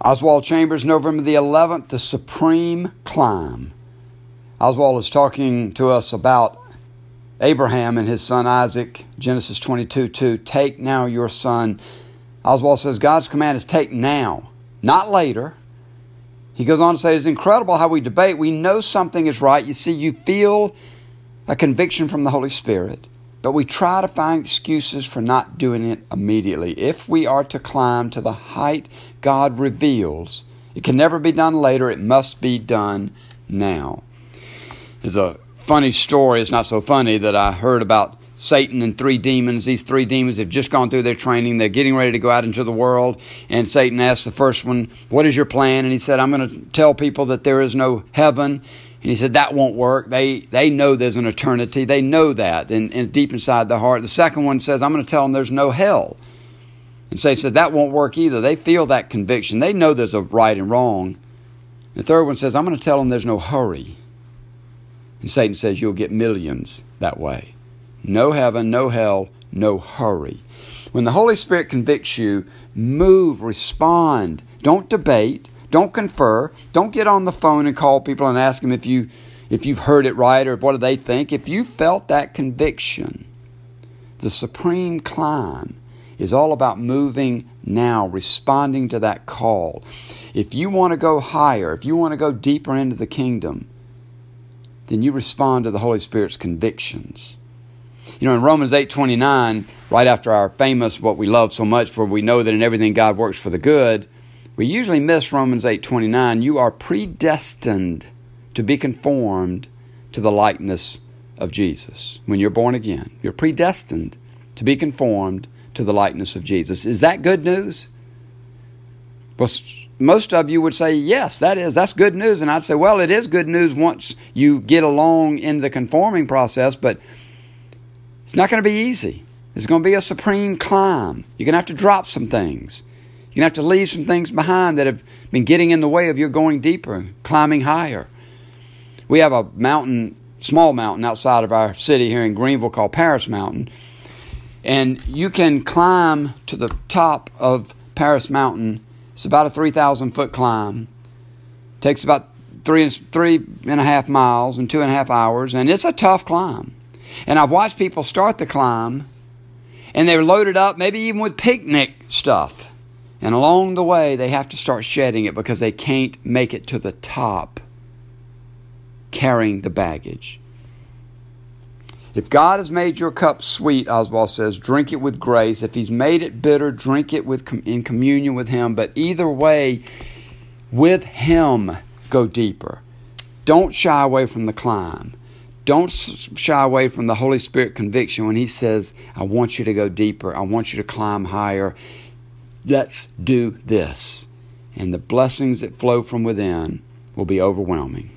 Oswald Chambers, November the 11th, The Supreme Climb. Oswald is talking to us about Abraham and his son Isaac, Genesis 22 2. Take now your son. Oswald says God's command is take now, not later. He goes on to say it's incredible how we debate. We know something is right. You see, you feel a conviction from the Holy Spirit, but we try to find excuses for not doing it immediately. If we are to climb to the height God reveals, it can never be done later, it must be done now. There's a funny story, it's not so funny, that I heard about Satan and three demons. These three demons have just gone through their training. They're getting ready to go out into the world. And Satan asked the first one, What is your plan? And he said, I'm going to tell people that there is no heaven. And he said, That won't work. They, they know there's an eternity. They know that and, and deep inside the heart. The second one says, I'm going to tell them there's no hell. And Satan said, That won't work either. They feel that conviction. They know there's a right and wrong. The third one says, I'm going to tell them there's no hurry. And Satan says you'll get millions that way. No heaven, no hell, no hurry. When the Holy Spirit convicts you, move, respond. Don't debate. Don't confer. Don't get on the phone and call people and ask them if you if you've heard it right or what do they think. If you felt that conviction, the supreme climb is all about moving now, responding to that call. If you want to go higher, if you want to go deeper into the kingdom, then you respond to the Holy Spirit's convictions. You know, in Romans 8:29, right after our famous what we love so much for we know that in everything God works for the good, we usually miss Romans 8:29, you are predestined to be conformed to the likeness of Jesus. When you're born again, you're predestined to be conformed to the likeness of Jesus. Is that good news? Well, most of you would say, yes, that is. That's good news. And I'd say, well, it is good news once you get along in the conforming process, but it's not going to be easy. It's going to be a supreme climb. You're going to have to drop some things. You're going to have to leave some things behind that have been getting in the way of your going deeper, climbing higher. We have a mountain, small mountain outside of our city here in Greenville called Paris Mountain. And you can climb to the top of Paris Mountain it's about a 3,000 foot climb. Takes about three, three and a half miles and two and a half hours, and it's a tough climb. And I've watched people start the climb, and they're loaded up, maybe even with picnic stuff. And along the way, they have to start shedding it because they can't make it to the top carrying the baggage. If God has made your cup sweet, Oswald says, drink it with grace. If He's made it bitter, drink it with in communion with Him. But either way, with Him, go deeper. Don't shy away from the climb. Don't shy away from the Holy Spirit conviction when He says, I want you to go deeper. I want you to climb higher. Let's do this. And the blessings that flow from within will be overwhelming.